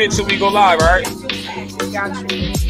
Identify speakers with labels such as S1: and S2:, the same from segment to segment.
S1: Muted till we go live, all right?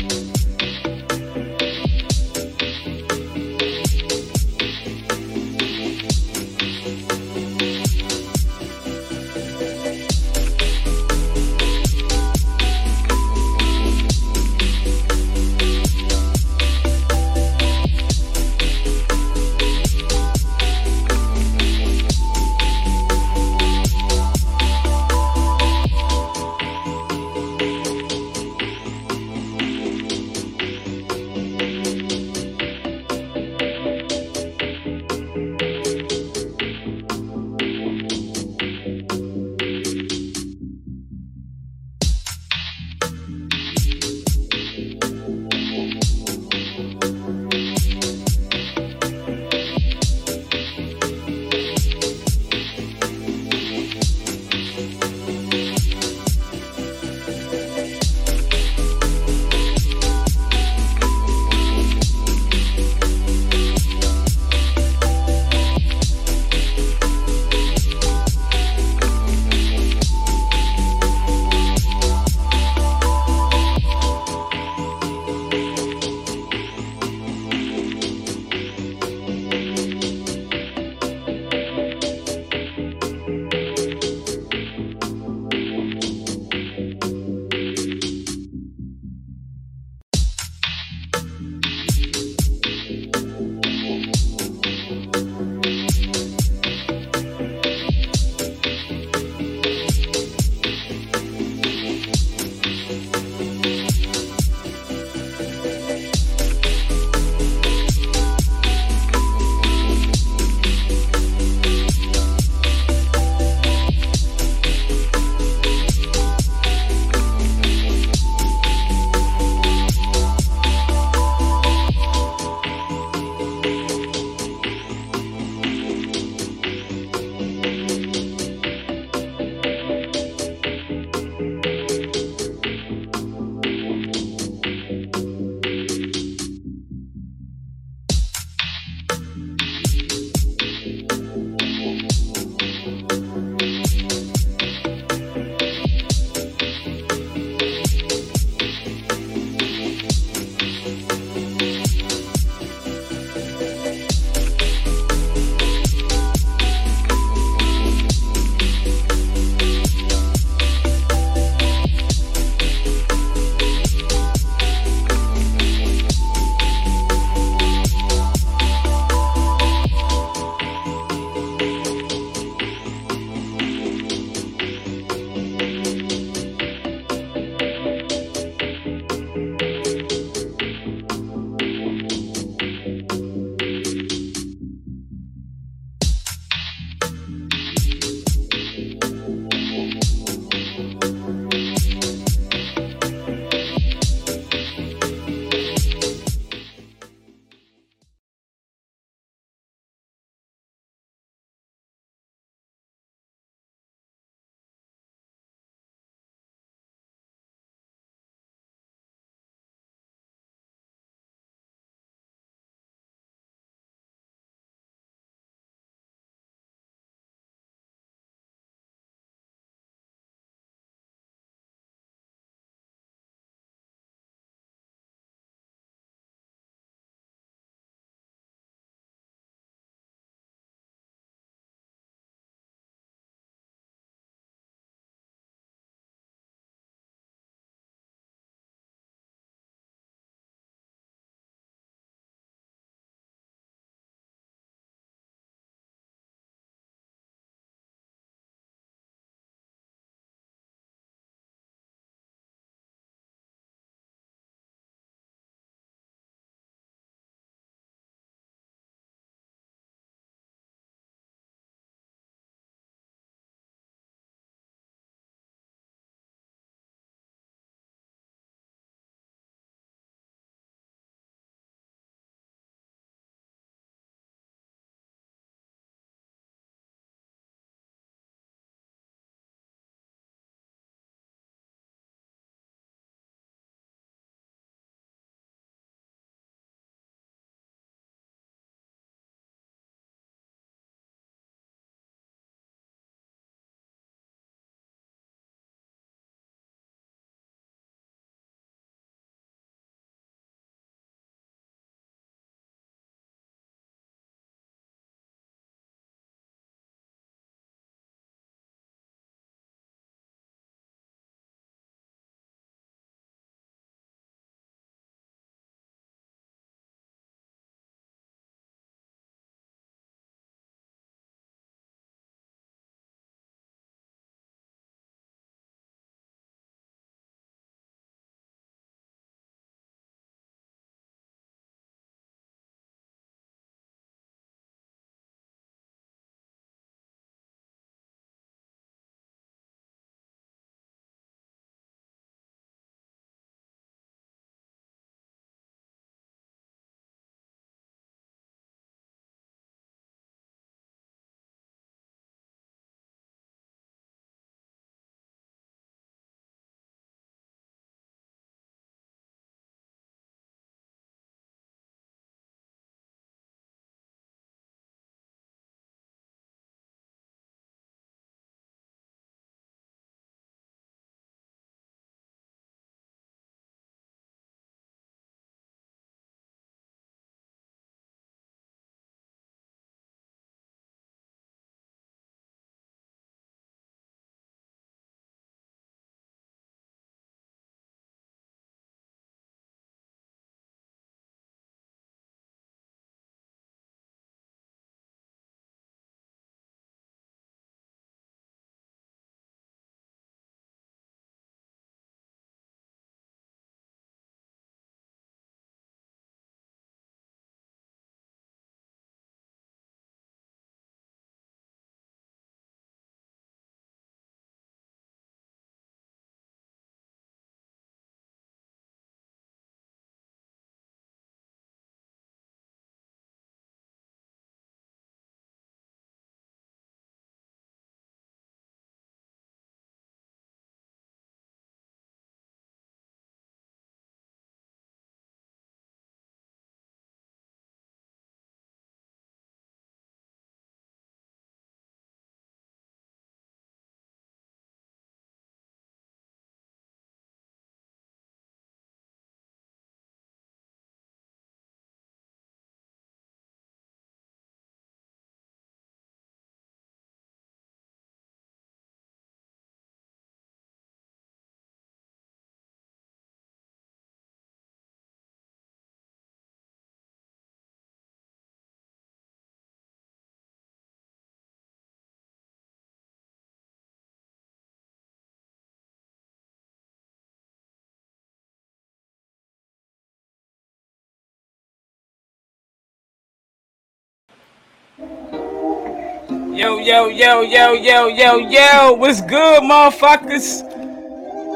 S2: Yo, yo, yo, yo, yo, yo, yo. What's good, motherfuckers?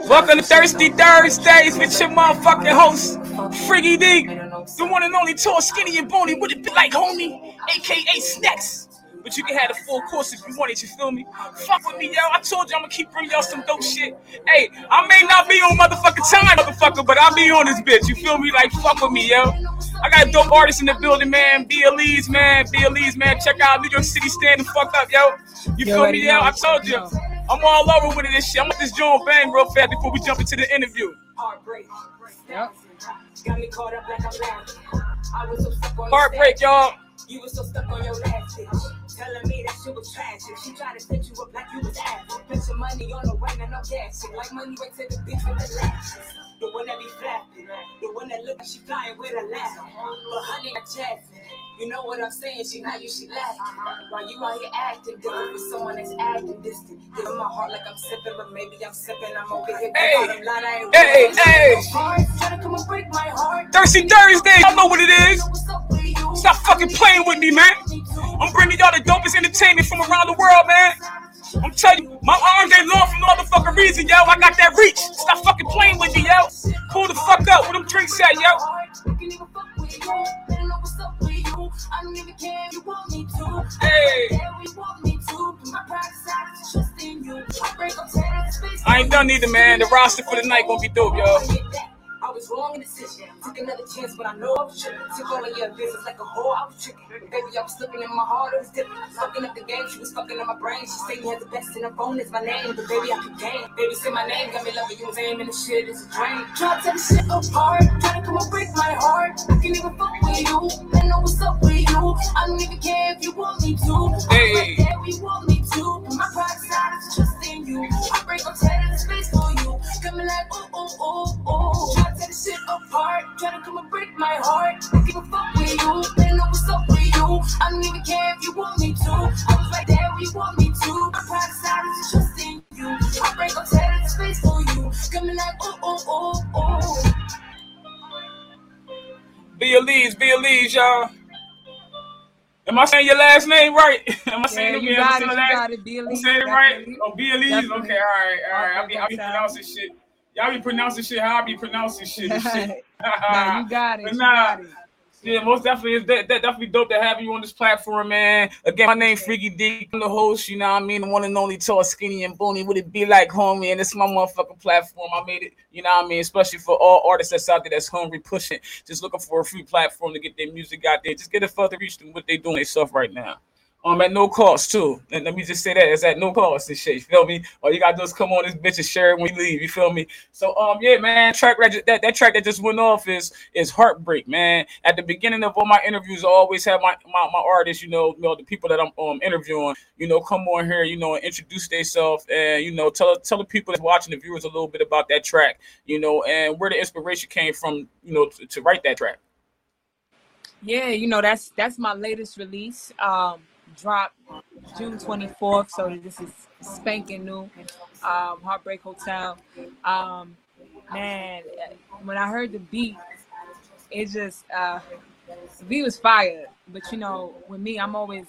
S2: Welcome to Thirsty Thursdays with your motherfucking host, Friggy D. The one and only tall, skinny, and bony with a it like homie, aka Snacks. But you can have the full course if you want it, you feel me? Fuck with me, yo. I told you I'm gonna keep bringing y'all some dope shit. Hey, I may not be on motherfucking time, motherfucker, but I'll be on this bitch. You feel me? Like, fuck with me, yo. I got dope artists in the building, man. B. Elise, man. B. Elise, man. Check out New York City stand the fuck up, yo. You feel me, yo? I told you. I'm all over with it, this shit. I'm with this joint bang real fast before we jump into the interview.
S3: Yep.
S2: Heartbreak, y'all.
S1: You was so stuck on your last bitch, telling me that shit was tragic. She tried to set you up like you was average. Put your money on the way and gas shit. Like money went to the bitch with the lashes. The one that be flapping, the one that look like she flying with a laugh. But honey, I chatting. You know what I'm saying? She not you, she laughing. While you out here acting different with someone that's acting distant. Giving my heart like I'm sipping, but maybe I'm sipping. I'm over here.
S2: Hey,
S1: bottom line, I ain't
S2: hey, hey.
S1: Trying to come and break my heart.
S2: Thirsty Thursday. Y'all know what it is.
S1: What's up with you?
S2: Stop fucking playing with me, man. I'm bringing y'all the dopest entertainment from around the world, man. I'm telling you, my arms ain't long for no motherfucking reason, yo. I got that reach. Stop fucking playing with me, yo. Pull the fuck up. Where them drinks at, yo?
S1: I can even fuck with you. Better know what's up with you. I don't even care if you want me to.
S2: Hey.
S1: Yeah, want me to. My pride aside to you. I break up space.
S2: I ain't done either, man. The roster for the night gonna be dope, yo.
S1: Was wrong in the decision. Took another chance, but I know I was tripping. Took all of your business like a whore. I was tricking. Baby, I was slipping in my heart. It was different. Fucking up the game. She was fucking up my brain. She said you had the best in her phone. It's my name, but baby, I could game. Baby, say my name. Got me loving you. Fame and the shit is a drain. Try to tear the shit apart. Try to come and break my heart. I can't even fuck with you. I know what's up with you. I don't even care if you want me to.
S2: Hey.
S1: Right there. We want me to. My pride aside. to Trust in you. I break up, tear the space for you. Coming like. Try to tear the shit apart. Try to come and break my heart. I give a fuck with you. They know what's up with you. I don't even care if you want me to. I was right there. We want me to. My pride to Trust in you. I break up, tear the space for you. Coming like ooh ooh ooh.
S2: Be be Elise, y'all. Am I saying your last name right? Am I saying
S3: Yeah,
S2: it?
S3: you
S2: Am I
S3: got it. You got it.
S2: Saying it right? Oh, be Okay, all right, all right. I'll be, I'll be pronouncing shit. Y'all be pronouncing shit how I be pronouncing shit shit.
S3: Nah, you got it. You
S2: Nah.
S3: got it.
S2: Yeah, most definitely. It's de- de- definitely dope to have you on this platform, man. Again, my name Freaky D. I'm the host, you know what I mean? The one and only tall, skinny, and bony. Would it be like homie? And it's my motherfucking platform. I made it, you know what I mean? Especially for all artists that's out there that's hungry, pushing, just looking for a free platform to get their music out there. Just get it further reach than what they doing themselves right now. Um, at no cost too. And let me just say that it's at no cost and shit. You feel me? All you gotta do is come on this bitch and share it when you leave. You feel me? So um, yeah, man. Track that that, that track that just went off is is heartbreak, man. At the beginning of all my interviews, I always have my my, my artists, you know, you know, the people that I'm um interviewing, you know, come on here, you know, and introduce themselves and you know, tell tell the people that's watching the viewers a little bit about that track, you know, and where the inspiration came from, you know, to, to write that track.
S3: Yeah, you know that's that's my latest release. Um, dropped June 24th, so this is spanking new. Um, Heartbreak Hotel. Um, man, when I heard the beat, it just uh, beat was fire. But you know, with me, I'm always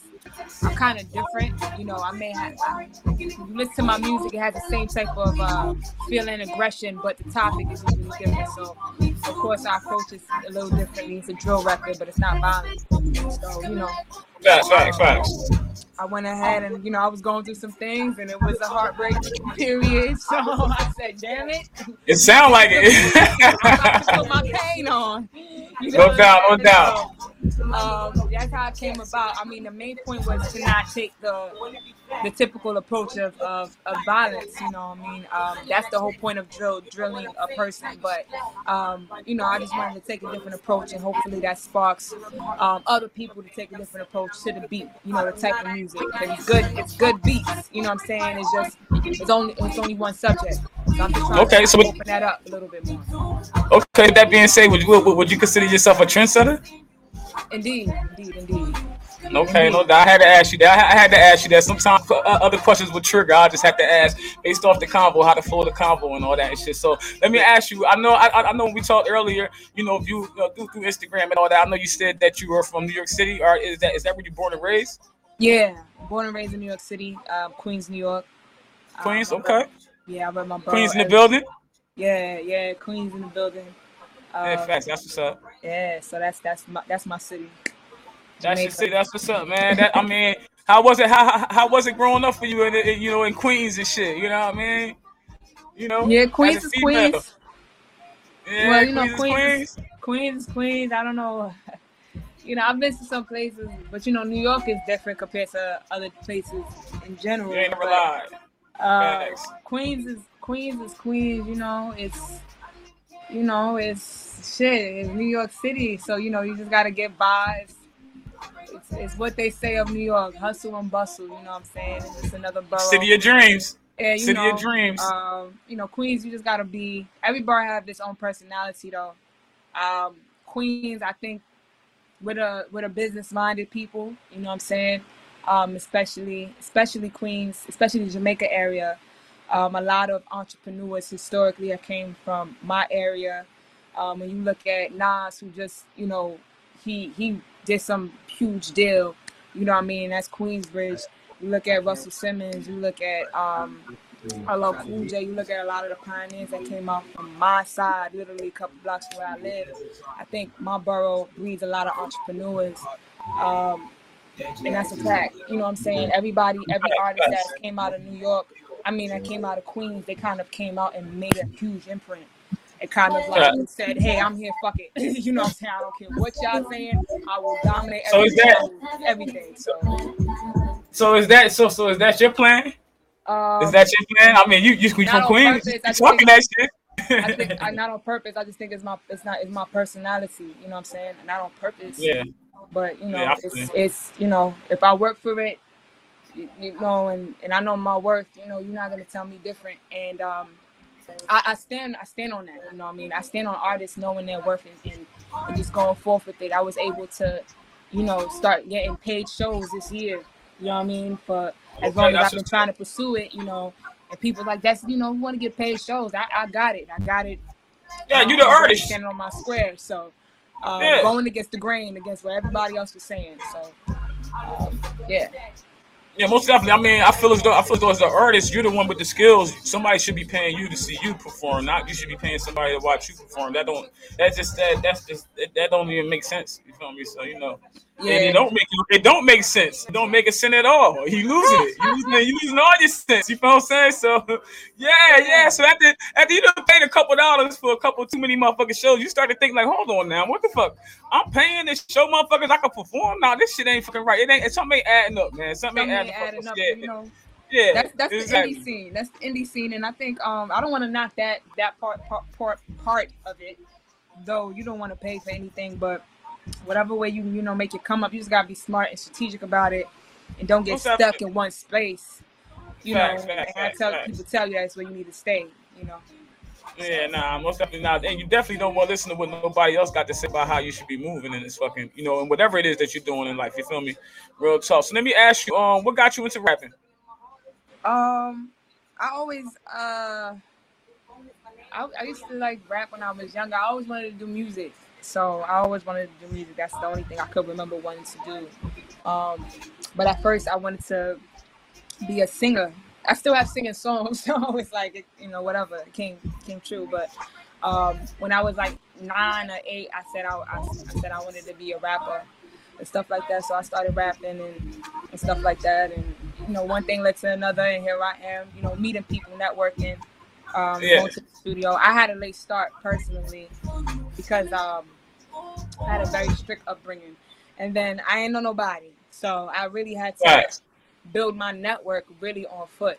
S3: I'm kind of different. You know, I may have I, you listen to my music, it has the same type of uh, feeling, aggression, but the topic is different. So, of course, our approach is a little differently. It's a drill record, but it's not violent. So, you know,
S2: Facts, facts, facts.
S3: I went ahead and you know I was going through some things, and it was a heartbreak period. So I said, "Damn it,
S2: It sound like
S3: I'm
S2: it.
S3: about to put my pain on." You
S2: No doubt, no doubt.
S3: Um, that's how it came about. I mean, the main point was to not take the the typical approach of, of, of violence. You know, I mean, um, that's the whole point of drill drilling a person. But um, you know, I just wanted to take a different approach, and hopefully that sparks um, other people to take a different approach to the beat. You know, the type of music. It's good. It's good beats. You know what I'm saying? It's just it's only it's only one subject. So
S2: Okay, so-
S3: open that up a little bit more.
S2: Okay, that being said, would you would, would you consider yourself a trendsetter?
S3: Indeed, indeed, indeed.
S2: Okay, no, I had to ask you that. I had to ask you that. Sometimes uh, other questions would trigger. I just had to ask based off the convo, how to flow the convo and all that shit. So let me ask you. I know, I, I know. we talked earlier. You know, if you, know, through, through Instagram and all that. I know you said that you were from New York City. Or is that is that where you born and raised?
S3: Yeah, born and raised in New York City, uh, Queens, New York.
S2: Queens, um, okay.
S3: Yeah, I read my
S2: Queens in the building.
S3: Yeah, yeah, Queens in the building.
S2: Um, yeah, facts. That's what's up.
S3: Yeah, so that's that's my that's my city.
S2: That's your city. That's what's up, man. That I mean, how was it? How, how, how was it growing up for you in, in, you know in Queens and shit? You know what I mean? You know.
S3: Yeah, Queens is Queens.
S2: Yeah, well, you know, Queens,
S3: Queens. Queens, Queens. I don't know. You know, I've been to some places, but you know, New York is different compared to other places in general.
S2: You ain't never lied.
S3: Uh, Queens is Queens is Queens. You know, it's you know, it's shit. It's New York City, so you know, you just gotta get vibes. It's, it's what they say of New York: hustle and bustle. You know what I'm saying? It's another borough.
S2: City of dreams.
S3: Yeah, you
S2: City
S3: know,
S2: of dreams.
S3: Um, you know, Queens, you just gotta be. Every borough have its own personality, though. Um, Queens, I think, with a with a business minded people, you know what I'm saying? Um, especially especially Queens, especially the Jamaica area. Um, a lot of entrepreneurs historically have came from my area. Um, when you look at Nas, who just you know he he did some huge deal, you know what I mean? That's Queensbridge. You look at Russell Simmons. You look at um, LL Cool J. You look at a lot of the pioneers that came out from my side, literally a couple blocks from where I live. I think my borough breeds a lot of entrepreneurs. Um, and that's a fact. You know what I'm saying? Everybody, every artist that came out of New York, I mean, I came out of Queens, they kind of came out and made a huge imprint. It kind of like said, "Hey, I'm here. Fuck it." you know what I'm saying? I don't care what y'all saying. I will dominate
S2: so is that,
S3: everything. So,
S2: so is that so? So is that your plan?
S3: Um,
S2: is that your plan? I mean, you you from Queens, you talking that shit.
S3: I think I, not on purpose. I just think it's my it's not it's my personality. You know what I'm saying? Not on purpose.
S2: Yeah.
S3: But you know, yeah, it's it's you know, if I work for it, you, you, know, and and I know my worth. You know, you're not gonna tell me different. And um, I, I stand I stand on that. You know, what I mean, I stand on artists knowing their worth and, and, and just going forth with it. I was able to, you know, start getting paid shows this year. You know what I mean? For as okay, long as I've been trying to pursue it, you know, and people like that's you know want to get paid shows. I, I got it. I got it.
S2: Yeah, um, you the artist
S3: standing on my square. So um, yeah. going against the grain, against what everybody else was saying. So um, yeah.
S2: Yeah, most definitely. I mean, I feel as though I feel as though as the artist, you're the one with the skills. Somebody should be paying you to see you perform, not you should be paying somebody to watch you perform. That don't. That just that that's just that, that don't even make sense. You feel me? So you know. Yeah. And it don't make it don't make sense. It don't make a sense at all. You losing it. You losing. You losing all your sense. You feel what I'm saying? So yeah, yeah. So after after you done paid a couple dollars for a couple too many motherfucking shows, you start to think like, hold on now, what the fuck? I'm paying this show motherfuckers I can perform. Now this shit ain't fucking right. It ain't it's something ain't adding up, man. Something, something ain't adding, up. Yeah. You know. Yeah,
S3: that's that's exactly. the indie scene. That's the indie scene, and I think um I don't want to knock that that part part part part of it, though. You don't want to pay for anything, but whatever way you you know make it come up, you just gotta be smart and strategic about it, and don't get stuck in one space. You facts, know, facts, and I tell facts. people tell you that's where you need to stay. You know.
S2: Yeah, nah, most definitely not. And you definitely don't want to listen to what nobody else got to say about how you should be moving in this fucking, you know, and whatever it is that you're doing in life. You feel me? Real talk. So let me ask you, um, what got you into rapping?
S3: Um, I always, uh, I, I used to like rap when I was younger. I always wanted to do music. So I always wanted to do music. That's the only thing I could remember wanting to do. Um, but at first, I wanted to be a singer. I still have singing songs, so it's like you know whatever it came came true. But um, when I was like nine or eight, I said I, I, I, said I wanted to be a rapper and stuff like that. So I started rapping and, and stuff like that. And you know, one thing led to another, and here I am. You know, meeting people, networking, um, yeah. going to the studio. I had a late start personally because um, I had a very strict upbringing, and then I ain't know nobody, so I really had to right. build my network really on foot.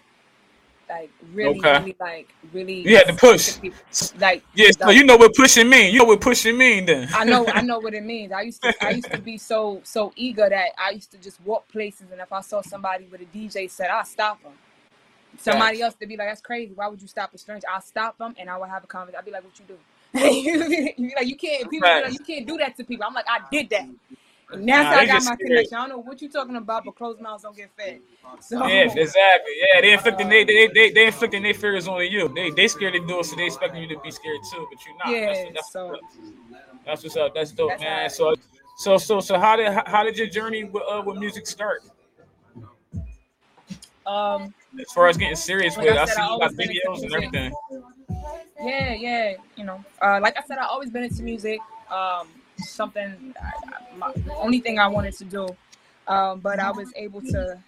S3: Like really, okay. really, like really.
S2: You had to push.
S3: Like
S2: yeah, so you know what pushing mean. You know what pushing mean. Then
S3: I know, I know what it means. I used to, I used to be so, so eager that I used to just walk places, and if I saw somebody with a DJ set, I stop them. Somebody else to be like, "That's crazy. Why would you stop a stranger?" I'll stop them, and I will have a conversation. I'll be like, "What you do?" like you can't people right. like, you can't do that to people. I'm like I did that, And that's
S2: Nah,
S3: how I got my
S2: scared.
S3: connection. I don't know what you're talking about, but closed mouths don't get fed. So
S2: Yeah, exactly. Yeah, they inflicting they they they, they inflicting their fears on you. They they scared to do it, so they expecting you to be scared too, but you're not.
S3: Yeah,
S2: that's, that's,
S3: so-
S2: what's up. that's what's up. That's dope,
S3: That's
S2: man. So so so so how did how, did your journey with uh, with music start?
S3: um
S2: As far as getting serious
S3: Like
S2: with, it,
S3: I
S2: I see
S3: I
S2: you got
S3: always been into
S2: videos and everything.
S3: Yeah, yeah, you know. Uh like I said, I always been into music. Um something I, I- my only thing I wanted to do. Um, but I was able to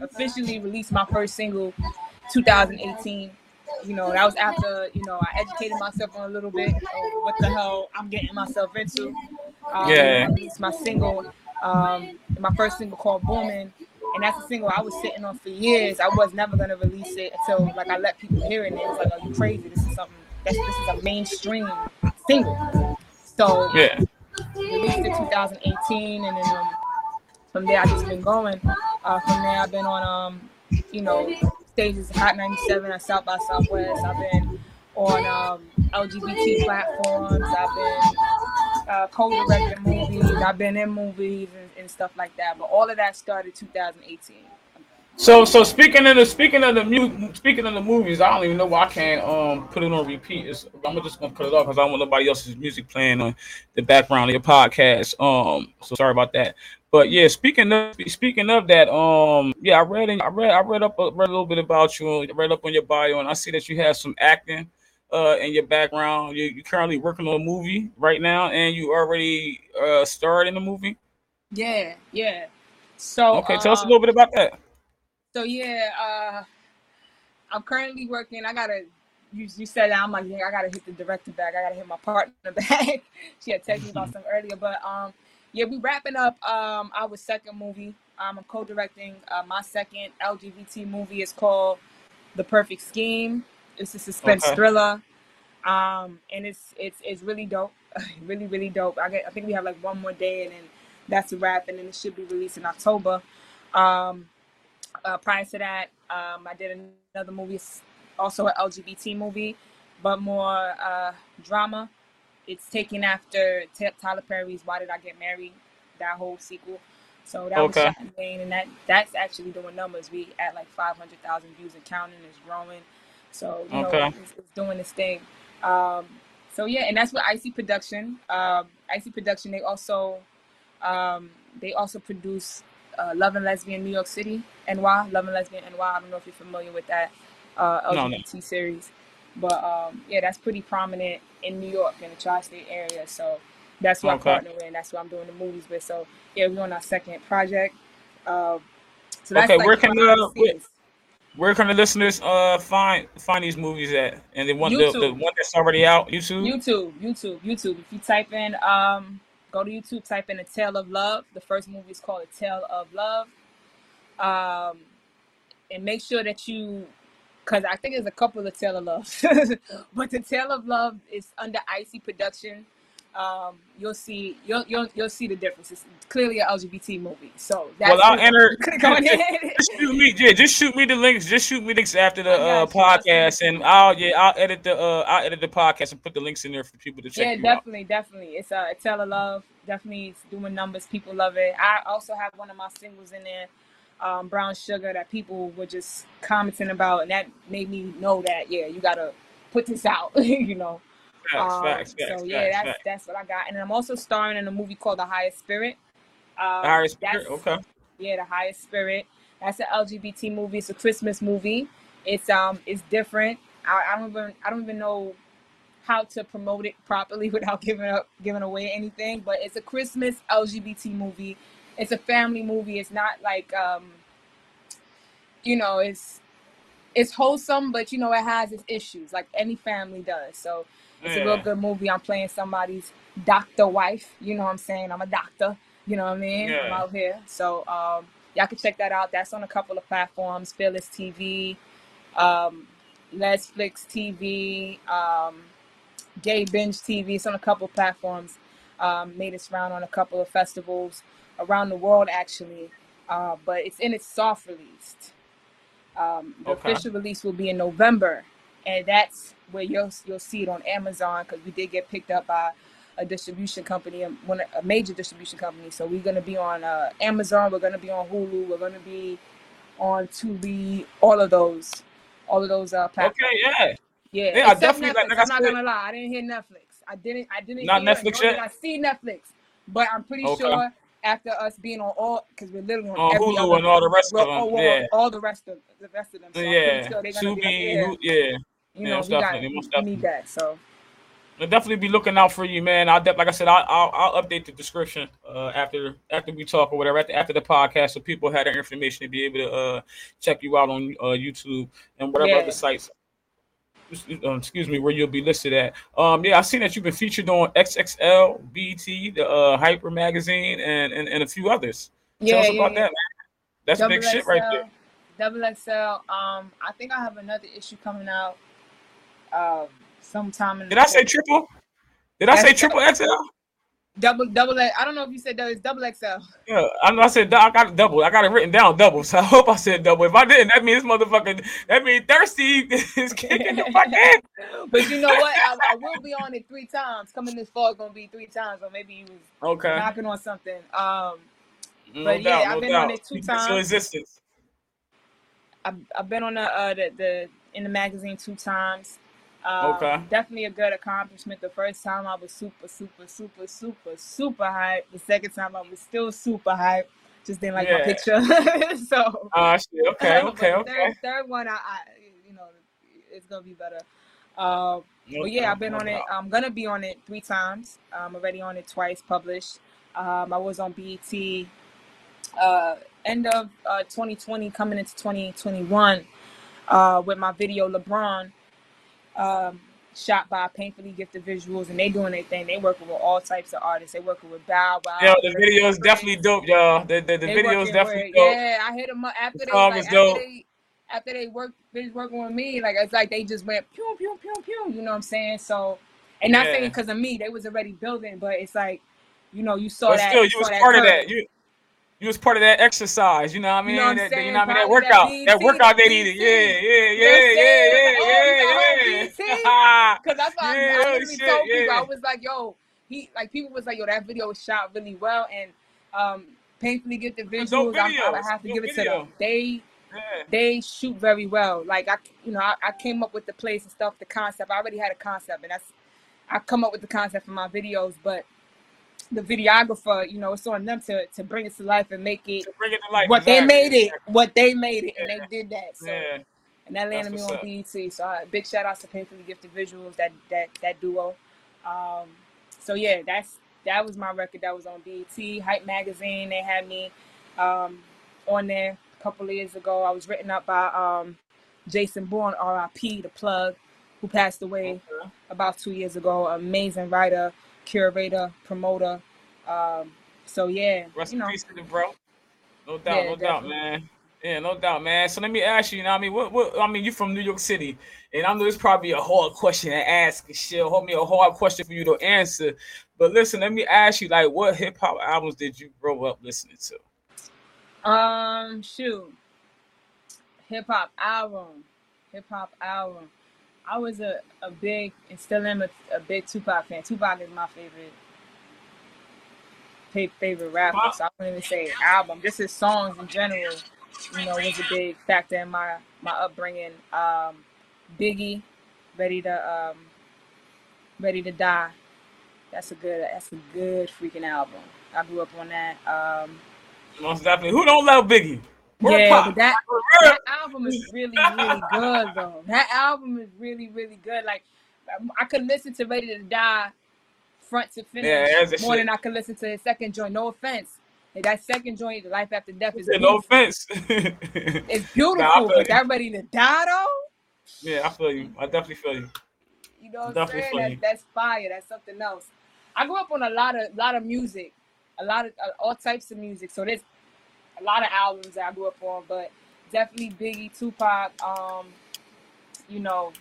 S3: officially release my first single 2018 you know that was after you know i educated myself on a little bit of what the hell i'm getting myself into um,
S2: Yeah.
S3: I released my single um my first single called booming and that's a single i was sitting on for years i was never going to release it until like i let people hear it and it was like are you crazy this is something that's this is a mainstream single. So
S2: Yeah.
S3: released in 2018 and then um, from there I've just been going. Uh, from there i've been on um you know stages hot 97 at south by southwest. I've been on um lgbt platforms. I've been uh, co-directing movies. I've been in movies and, and stuff like that. But all of that started 2018
S2: So so speaking of the speaking of the mu- speaking of the movies, I don't even know why I can't um put it on repeat. It's, I'm just gonna cut it off because I don't want nobody else's music playing on the background of your podcast. Um, so sorry about that. But yeah, speaking of speaking of that, um, yeah, I read in, I read I read up a, read a little bit about you, read up on your bio, and I see that you have some acting uh in your background. You you currently working on a movie right now, and you already uh starred in the movie.
S3: yeah yeah so
S2: Okay, tell us a
S3: uh,
S2: little bit about that.
S3: So yeah, uh, I'm currently working. I gotta. You, you said that I'm like, yeah, I gotta hit the director back. I gotta hit my partner back. she had texted me about some earlier, but um, yeah, we wrapping up um our second movie. Um, I'm co-directing uh, my second LGBT movie. It's called The Perfect Scheme. It's a suspense
S2: Okay.
S3: thriller, um, and it's it's it's really dope. really really dope. I get. I think we have like one more day, and then that's a wrap, and then it should be released in October. Um, uh, prior to that, um, I did another movie, also an LGBT movie, but more uh, drama. It's taken after Tyler Perry's "Why Did I Get Married?" That whole sequel. So that
S2: Okay.
S3: was shot in Maine, and that that's actually doing numbers. We at like five hundred thousand views and counting. It's growing. So you
S2: Okay.
S3: know, it's, it's doing its thing. Um, so yeah, and that's with Icy Production. Um, Icy Production. They also um, they also produce uh, Love and Lesbian New York City, NY, Love and Lesbian NY. I don't know if you're familiar with that uh,
S2: No, no.
S3: LGBT series, but um, yeah, that's pretty prominent in New York in the tri-state area. So that's who I
S2: Okay.
S3: partner with, and that's who I'm doing the movies with. So yeah, we're on our second project. Um, so
S2: Okay,
S3: like
S2: where can,
S3: the
S2: uh, where- Where can the listeners uh find find these movies at? And the one the, the one that's already out, YouTube.
S3: YouTube, YouTube, YouTube. If you type in, um, go to YouTube, type in A Tale of Love. The first movie is called A Tale of Love. Um, and make sure that you, because I think there's a couple of Tale of Love, but the Tale of Love is under Icy Production. Um, you'll see, you'll you'll you'll see the difference. It's clearly an LGBT movie. So that's
S2: Well, I'll enter.
S3: Click on it.
S2: Just shoot me, yeah. Just shoot me the links. Just shoot me links after the uh,
S3: got you. I'll send
S2: podcast, and I'll yeah, I'll edit the uh, I'll edit the podcast and put the links in there for people to check
S3: Yeah,
S2: you out.
S3: definitely, definitely. It's a tell of love. Definitely, it's doing numbers. People love it. I also have one of my singles in there, um, Brown Sugar, that people were just commenting about, and that made me know that yeah, you gotta put this out. you know.
S2: Facts,
S3: Um,
S2: facts, facts,
S3: so yeah,
S2: facts,
S3: that's that's what I got, and I'm also starring in a movie called The Highest Spirit. Um,
S2: The Highest Spirit, okay.
S3: yeah, the highest spirit. That's an LGBT movie. It's a Christmas movie. It's um, it's different. I, I don't even I don't even know how to promote it properly without giving up giving away anything. But it's a Christmas LGBT movie. It's a family movie. It's not like um, you know, it's it's wholesome, but you know, it has its issues like any family does. So it's a real good movie. I'm playing somebody's doctor wife. You know what I'm saying? I'm a doctor. You know what I mean?
S2: Yeah.
S3: I'm out here. So um, y'all can check that out. That's on a couple of platforms. Fearless TV, um, Netflix TV, um, Gay Binge TV. It's on a couple of platforms. Um, made its round on a couple of festivals around the world, actually. Uh, but it's in its soft release. Um, the
S2: Okay.
S3: official release will be in November, and that's where you'll you'll see it on Amazon because we did get picked up by a distribution company, um, one a major distribution company. So we're gonna be on uh, Amazon. We're gonna be on Hulu. We're gonna be on Tubi. All of those, all of those uh, platforms.
S2: Okay, yeah.
S3: Yeah,
S2: Yeah, I definitely-
S3: Netflix.
S2: like- like
S3: I'm not gonna lie, I didn't hear Netflix. I didn't. I didn't.
S2: Not
S3: hear
S2: Netflix yet?
S3: I see Netflix, but I'm pretty
S2: Okay.
S3: sure after us being on all, because we're literally on,
S2: On Hulu
S3: other,
S2: and all the rest of them.
S3: oh,
S2: yeah.
S3: all the rest of the rest of them. So
S2: yeah.
S3: sure they're gonna be like,
S2: Tubi,
S3: yeah,
S2: yeah.
S3: You
S2: yeah,
S3: know, we got
S2: definitely,
S3: we need that. So
S2: I'll definitely be looking out for you, man. I'll de- like I said, I'll, I'll I'll update the description uh, after after we talk or whatever after, after the podcast, so people have that information to be able to uh, check you out on uh, YouTube and whatever
S3: Yeah.
S2: other sites. um, excuse me, where you'll be listed at. Um, yeah, I've seen that you've been featured on XXL, BET, the uh, Hyper magazine, and, and and a few others. Tell
S3: yeah,
S2: us
S3: yeah,
S2: about
S3: yeah.
S2: that, man. That's big shit right there.
S3: Double XL. Um, I think I have another issue coming out. Um, sometime in.
S2: Did I say triple? Did I say triple XL?
S3: double double? I don't know if you said that. It's double XL.
S2: Yeah, I know. I said I got it double. I got it written down double. So I hope I said double. If I didn't, that means this motherfucker. That means thirsty is kicking the fuck in.
S3: But you know what? I, I will be on it three times. Coming this fall, gonna be three times, or maybe you was
S2: Okay.
S3: knocking on something. Um,
S2: No
S3: but yeah,
S2: doubt,
S3: I've
S2: no
S3: been on it two
S2: Keep it to
S3: times.
S2: existence.
S3: I've, I've been on the, uh, the the in the magazine two times. Um,
S2: Okay.
S3: Definitely a good accomplishment. The first time I was super, super, super, super, super hype. The second time I was still super hype. Just didn't like my picture. so
S2: Ah, shit. Okay,
S3: but
S2: okay,
S3: the
S2: okay.
S3: Third, third one, I, I you know, it's gonna be better.
S2: No
S3: Well, yeah, I've been
S2: no
S3: on it. I'm gonna be on it three times. I'm already on it twice, published. Um, I was on BET uh, end of uh, 2020, coming into 2021, uh, with my video LeBron, um, shot by Painfully Gifted Visuals, and they doing their thing. They working with all types of artists. They working with Bow Wow.
S2: Yo, the video is definitely dope, y'all. The the, the video is definitely
S3: with-
S2: dope.
S3: Yeah, I hit them up after
S2: The
S3: they like after
S2: dope.
S3: they after they work finished working with me. Like it's like they just went pew pew pew pew. You know what I'm saying? So, and not saying because of me, they was already building, but it's like, you know, you saw
S2: But
S3: that.
S2: still, you
S3: saw
S2: was
S3: that
S2: part of that. You you was part of that exercise. You know what I mean?
S3: You know what I'm
S2: that, that- you know what I mean? That
S3: Probably that
S2: workout. That workout they needed. Yeah, yeah, yeah, yeah,
S3: saying?
S2: yeah,
S3: Oh,
S2: yeah, yeah.
S3: Cause that's why I,
S2: Yeah,
S3: I literally
S2: shit,
S3: told people
S2: yeah.
S3: I was like, yo, he like people was like, yo, that video was shot really well, and um, painfully get the
S2: It's a dope
S3: visuals. I, I would have to
S2: dope
S3: give it to them. They
S2: Yeah.
S3: they shoot very well. Like I, you know, I, I came up with the place and stuff, the concept. I already had a concept, and that's I come up with the concept for my videos. But the videographer, you know, it's on them to to bring it to life and make it
S2: To bring it to life.
S3: what they made it, what they made it, and they did that. So
S2: Yeah.
S3: and that landed me on BET. So uh, big shout out to Painfully Gifted Visuals, that that that duo. Um, so yeah, that's that was my record that was on BET. Hype Magazine, they had me um, on there a couple of years ago. I was written up by um, Jason Bourne, R.I.P. The plug, who passed away
S2: Okay.
S3: about two years ago. Amazing writer, curator, promoter. Um, so yeah,
S2: Rest in peace to the bro. No doubt,
S3: Yeah,
S2: no doubt, man. Yeah, no doubt, man. So let me ask you, you know, what I mean, what, what, I mean, you're from New York City, and I know it's probably a hard question to ask, shit, hold me a hard question for you to answer. But listen, let me ask you, like, what hip hop albums did you grow up listening to?
S3: Um, shoot, hip hop album, hip hop album. I was a, a big and still am a, a big Tupac fan. Tupac is my favorite fa- favorite rapper. So I wouldn't even say album. Just his songs in general, you know, was a big factor in my my upbringing. Um, Biggie, ready to um, ready to die. That's a good. That's a good freaking album. I grew up on that. Um,
S2: Most definitely. Who don't love Biggie?
S3: Yeah,
S2: Pop.
S3: but that that album is really, really good though. That album is really, really good. Like um, I could listen to Ready to Die front to finish
S2: Yeah,
S3: more
S2: shit.
S3: than I could listen to his second joint. No offense. And that second joint, Life After Death, is
S2: no offense.
S3: It's beautiful,
S2: Nah,
S3: but
S2: you.
S3: that Ready to Die though,
S2: yeah, I feel you. I definitely feel you.
S3: you know what I'm saying? That, that's fire. That's something else. I grew up on a lot of lot of music, a lot of uh, all types of music. So there's a lot of albums that I grew up on, but definitely Biggie, Tupac. Um, you know,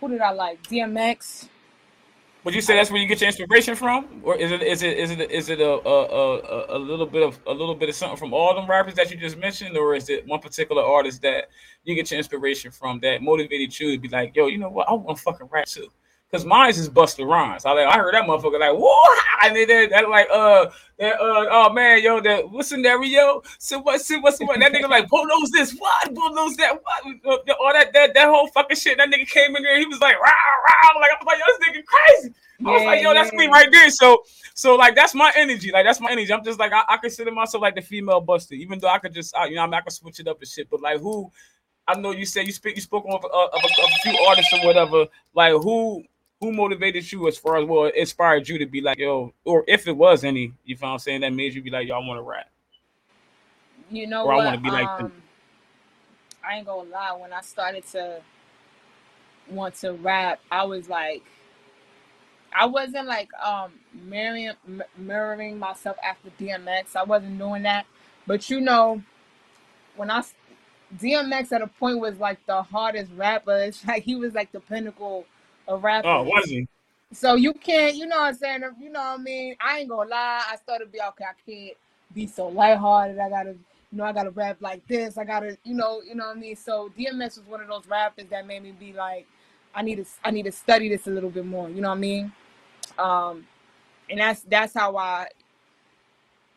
S3: who did I like? DMX.
S2: Would you say that's where you get your inspiration from, or is it is it is it is it a a, a, a little bit of a little bit of something from all them rappers that you just mentioned, or is it one particular artist that you get your inspiration from that motivated you to be like, yo, you know what, I want to fucking rap too. Cause mine is Busta Rhymes. I like I heard that motherfucker like whoa, And then that, that like uh that uh oh man yo that what's scenario? So what? So what's what? That nigga like bulldoze this what? Bulldoze that what? Uh, all that that that whole fucking shit. That nigga came in there. He was like rah rah. Like I'm like yo this nigga crazy. I was like yo that's me right there. So so like that's my energy. Like that's my energy. I'm just like I, I consider myself like the female Busta, even though I could just I, you know I'm not gonna switch it up and shit. But like who? I know you said you speak you spoke of, of, of, a, of a few artists or whatever. Like who who motivated you as far as well inspired you to be like yo or if it was any you know what i'm saying that made you be like yo i want to rap
S3: you know
S2: or
S3: what?
S2: i want to be like
S3: um. I ain't gonna lie. When I started to want to rap, I was like, I wasn't like um mirroring m- mirroring myself after DMX. I wasn't doing that. But you know, when I DMX at a point was like the hardest rapper. It's like he was like the pinnacle of rapper.
S2: oh was he
S3: So you can't, you know what I'm saying? You know what I mean? I ain't gonna lie. I started to be okay. I can't be so lighthearted. I gotta, you know, I gotta rap like this. I gotta, you know, you know what I mean. So DMX was one of those rappers that made me be like, I need to, I need to study this a little bit more. You know what I mean? Um, and that's that's how I,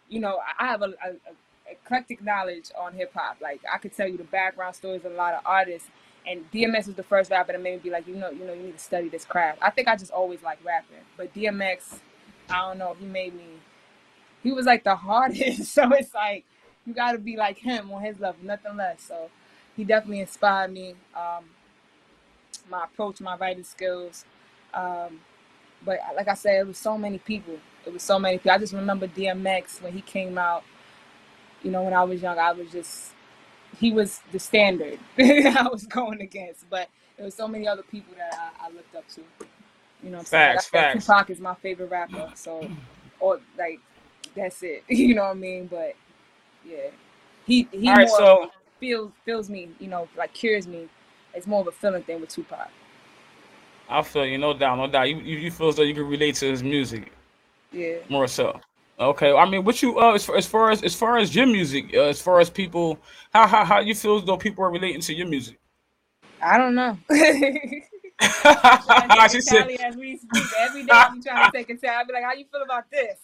S3: you know, I have a, a, a eclectic knowledge on hip hop. Like I could tell you the background stories of a lot of artists. And DMX was the first rapper that made me be like, you know, you know, you need to study this craft. I think I just always like rapping, but DMX, I don't know, he made me. He was like the hardest, so it's like you got to be like him on his level, nothing less. So he definitely inspired me. Um, my approach, my writing skills. Um, but like I said, it was so many people. It was so many people. I just remember DMX when he came out. You know, when I was young, I was just he was the standard I was going against. But there was so many other people that I, I looked up to. You know, what I'm saying?
S2: Facts,
S3: Like
S2: facts.
S3: Tupac is my favorite rapper. So, or like that's it. You know what I mean? But yeah, he he
S2: all right
S3: more
S2: so
S3: feels feels me. You know, like cures me. It's more of a feeling thing with Tupac.
S2: i feel you no doubt no doubt you, you you feel as though you can relate to his music
S3: Yeah.
S2: more so okay i mean what you uh as far as far as, as far as your music uh, as far as people how, how how you feel as though people are relating to your music
S3: I don't know. trying to take
S2: she
S3: a
S2: said
S3: tally as we speak. Every day I'm trying to take a tally. I'll be like, how you feel about this?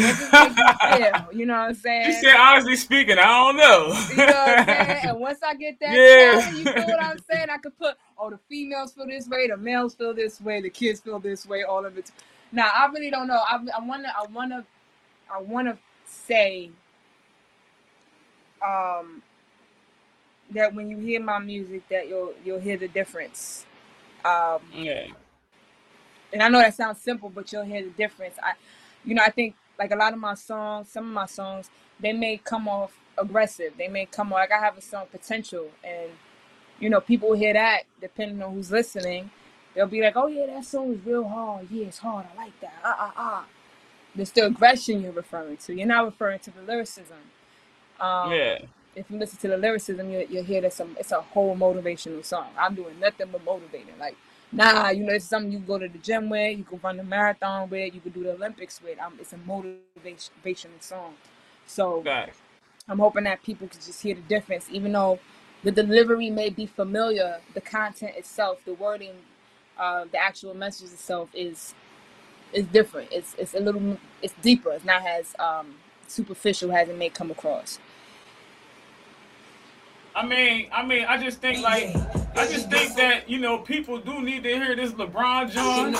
S3: What you feel? You know what I'm saying?
S2: She said, honestly speaking, I don't know.
S3: you know what I'm saying? And once I get that
S2: Yeah.
S3: tally, you feel what I'm saying? I could put, oh, the females feel this way, the males feel this way, the kids feel this way, all of it. Now, I really don't know. I, I wanna, I wanna, I wanna say, um, that when you hear my music, that you'll you'll hear the difference. Um,
S2: yeah.
S3: and I know that sounds simple, but you'll hear the difference. I, you know, I think like a lot of my songs, some of my songs, they may come off aggressive. They may come off like I have a song potential, and you know, people will hear that depending on who's listening. They'll be like, "Oh yeah, that song is real hard. Yeah, it's hard. I like that." Ah ah ah. It's the aggression you're referring to. You're not referring to the lyricism. Um,
S2: Yeah.
S3: if you listen to the lyricism, you you hear that some it's a whole motivational song. I'm doing nothing but motivating. Like, nah, you know, it's something you can go to the gym with, you can run the marathon with, you can do the Olympics with. Um, it's a motivational song. So
S2: Facts.
S3: I'm hoping that people can just hear the difference, even though the delivery may be familiar, the content itself, the wording, uh, the actual message itself is is different. It's it's a little it's deeper. It's not as um superficial as it may come across.
S2: I mean, I mean, I just think like, I just think that you know people do need to hear this LeBron John.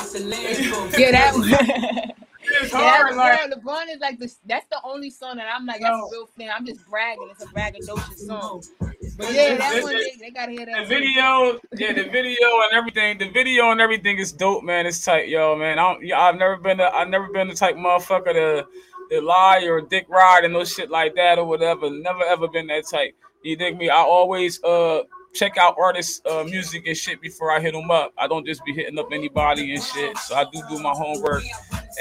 S3: Yeah, that
S2: It's
S3: Yeah,
S2: like,
S3: yeah, LeBron is like the that's the only song that I'm like that's
S2: No.
S3: a real fan. I'm just bragging. It's a braggadocious song. But yeah, that one they, they gotta hear
S2: the
S3: that. too.
S2: video, yeah, the video and everything, the video and everything is dope, man. It's tight, yo, man. I don't, yeah, I've never been, a, I've never been the type motherfucker to, to lie or dick ride and no shit like that or whatever. Never ever been that type. You dig me? I always uh check out artists' uh, music and shit before I hit them up. I don't just be hitting up anybody and shit. So I do do my homework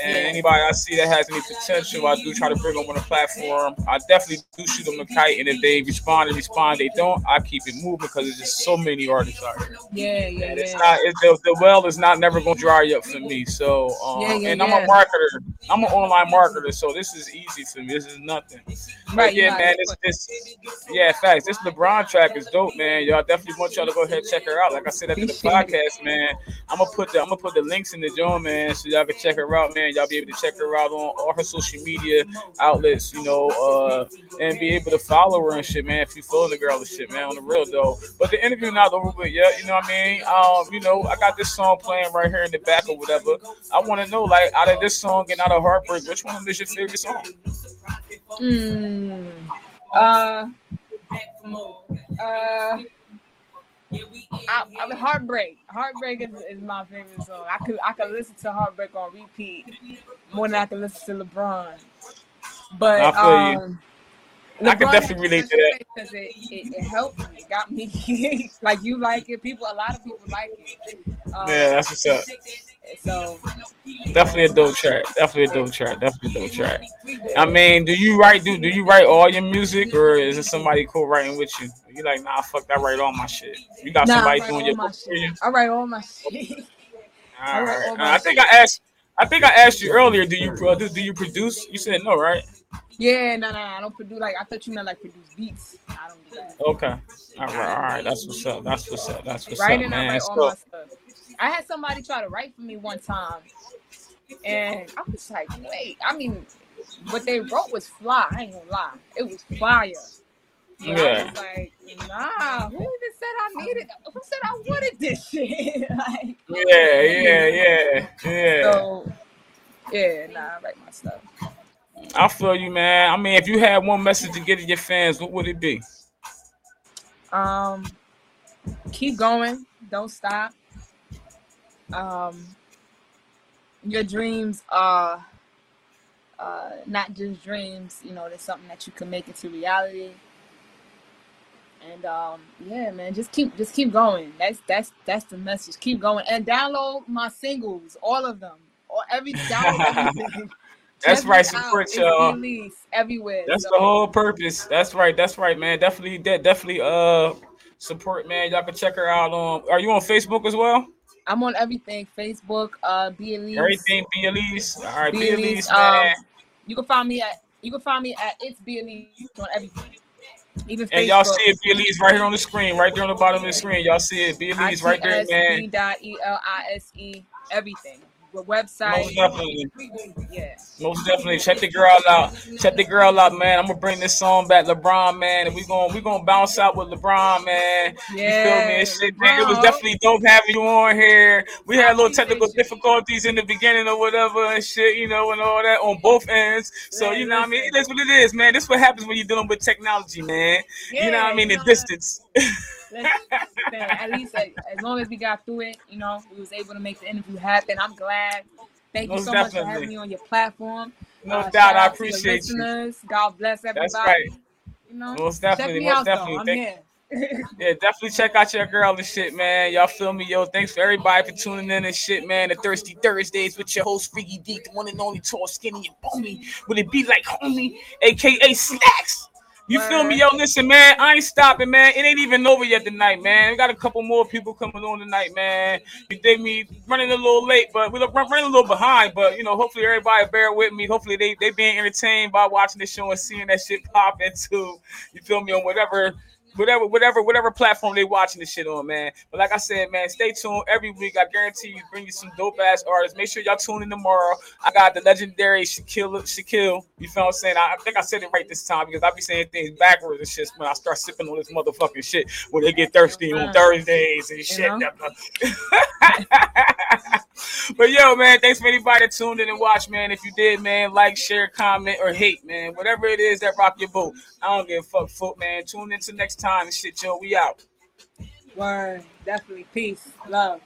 S2: And anybody I see that has any potential, I do try to bring them on the platform. I definitely do shoot them a kite, and if they respond and respond, they don't, I keep it moving because there's just so many artists out here.
S3: Yeah, yeah,
S2: And it's
S3: yeah.
S2: not it's, the, the well is not never gonna dry up for me. So um,
S3: Yeah, yeah,
S2: and I'm
S3: yeah.
S2: a marketer. I'm an online marketer, so this is easy for me. This is nothing. But
S3: Right,
S2: yeah, man, this this yeah, facts. This LeBron track is dope, man. Y'all definitely want y'all to go ahead and check her out. Like I said after the podcast, man. I'm gonna put the I'm gonna put the links in the joint, man, so y'all can check her out, man. Y'all be able to check her out on all her social media outlets, you know, uh, and be able to follow her and shit, man. If you follow the girl and shit, man, on the real though. But the interview not over with yet, you know what I mean? Um, you know, I got this song playing right here in the back or whatever. I want to know, like, out of this song and out of Heartbreak, which one is your favorite song?
S3: Mm. Uh, uh, I, I mean, heartbreak. Heartbreak is, is my favorite song. I could I could listen to Heartbreak on repeat more than I can listen to LeBron. But
S2: I feel you.
S3: um,
S2: I can definitely relate to that.
S3: because it, it, it helped me. It got me like you like it. People, a lot of people like it. Um,
S2: Yeah, that's what's up.
S3: So
S2: Definitely a dope track. Definitely a dope track. Definitely a dope track. I mean, do you write do do you write all your music or is it somebody cool writing with you? You like, nah, fuck, I write all my shit. You got
S3: Nah,
S2: somebody doing your
S3: my
S2: book for you?
S3: shit. I write all my shit. I
S2: All
S3: all
S2: Uh,
S3: my
S2: I think I asked. I think I asked you earlier. Do you produce? Do you produce? You said no, right?
S3: Yeah, no, no, I don't produce like I thought you meant like produce beats. I don't do that.
S2: Okay. All right. All right. That's what's up. That's what's up. That's what's
S3: Writing,
S2: up,
S3: I write all
S2: So,
S3: my stuff. I had somebody try to write for me one time, and I was like, wait, I mean, what they wrote was fly. I ain't gonna lie, it was fire. I
S2: Yeah.
S3: was like, nah, who even said I needed? Who said I wanted this shit? like,
S2: yeah, yeah, yeah, yeah.
S3: so yeah, nah, I write my stuff.
S2: I feel you, man. I mean, if you had one message to get to your fans, what would it be?
S3: Um, keep going. Don't stop. Um, your dreams are uh, not just dreams. You know, there's something that you can make into reality. And um, yeah, man, just keep just keep going. That's that's that's the message. Keep going and download my singles, all of them, or every download.
S2: That's right. Support y'all.
S3: everywhere.
S2: That's
S3: so-
S2: the whole purpose. That's right. That's right, man. Definitely, de- definitely. Uh, support, man. Y'all can check her out on. Are you on Facebook as well?
S3: I'm on everything. Facebook, uh, B. Elise.
S2: Everything. B. Elise. All right, B.
S3: Elise, um, You can find me at you can find me at it's B. Elise on everything. Even Facebook
S2: and y'all see it, Elise, right here on the screen, right there on the bottom of the screen. Y'all see it, Elise, right there, man.
S3: I-T-S-B dot E L I S E everything. The
S2: Most
S3: website.
S2: definitely.
S3: Yeah.
S2: Most definitely. Check the girl out. Check the girl out, man. I'm gonna bring this song back, LeBron, man, and we gonna we gonna bounce out with LeBron, man. You feel me? Shit. It was definitely dope having you on here. We had a little technical difficulties in the beginning or whatever and shit, you know, and all that on both ends. So you know what I mean? It is what it is, man. This is what happens when you're dealing with technology, man. you know what I mean? The distance.
S3: at least like, as long as we got through it, you know, we was able to make the interview happen. I'm glad. Thank you
S2: Most
S3: so much for having me on your platform.
S2: No
S3: Uh,
S2: doubt. I
S3: out to your
S2: appreciate you.
S3: listeners. God bless everybody.
S2: That's right.
S3: You know,
S2: Most
S3: check
S2: definitely.
S3: me
S2: Most
S3: out
S2: definitely.
S3: though. I'm
S2: Thank-
S3: here.
S2: Yeah, definitely check out your girl and shit, man. Y'all feel me, yo? Thanks for everybody for tuning in and shit, man. The Thirsty Thursdays with your host Freaky Deek, the one and only tall, skinny, and bony. Would it be like homie, aka Snacks? You feel me, yo? Listen, man, I ain't stopping, man. It ain't even over yet tonight, man. We got a couple more people coming on tonight, man. You dig me? Running a little late, but we're running a little behind. But you know, hopefully everybody bear with me. Hopefully they they being entertained by watching the show and seeing that shit pop into. You feel me on whatever whatever, whatever, whatever platform they watching this shit on, man. But like I said, man, stay tuned every week. I guarantee you, bring you some dope ass artists. Make sure y'all tune in tomorrow. I got the legendary Shaquille, Shaquille. You feel what I'm saying? I, I think I said it right this time because I be saying things backwards and shit when I start sipping on this motherfucking shit when they get thirsty on. Thursdays and shit.
S3: know?
S2: But yo, man, thanks for anybody that tuned in and watched, man. If you did, man, like, share, comment, or hate, man. Whatever it is that rock your boat. I don't give a fuck, foot, man. Tune in to next time and shit, yo. We out.
S3: Word. Definitely. Peace. Love.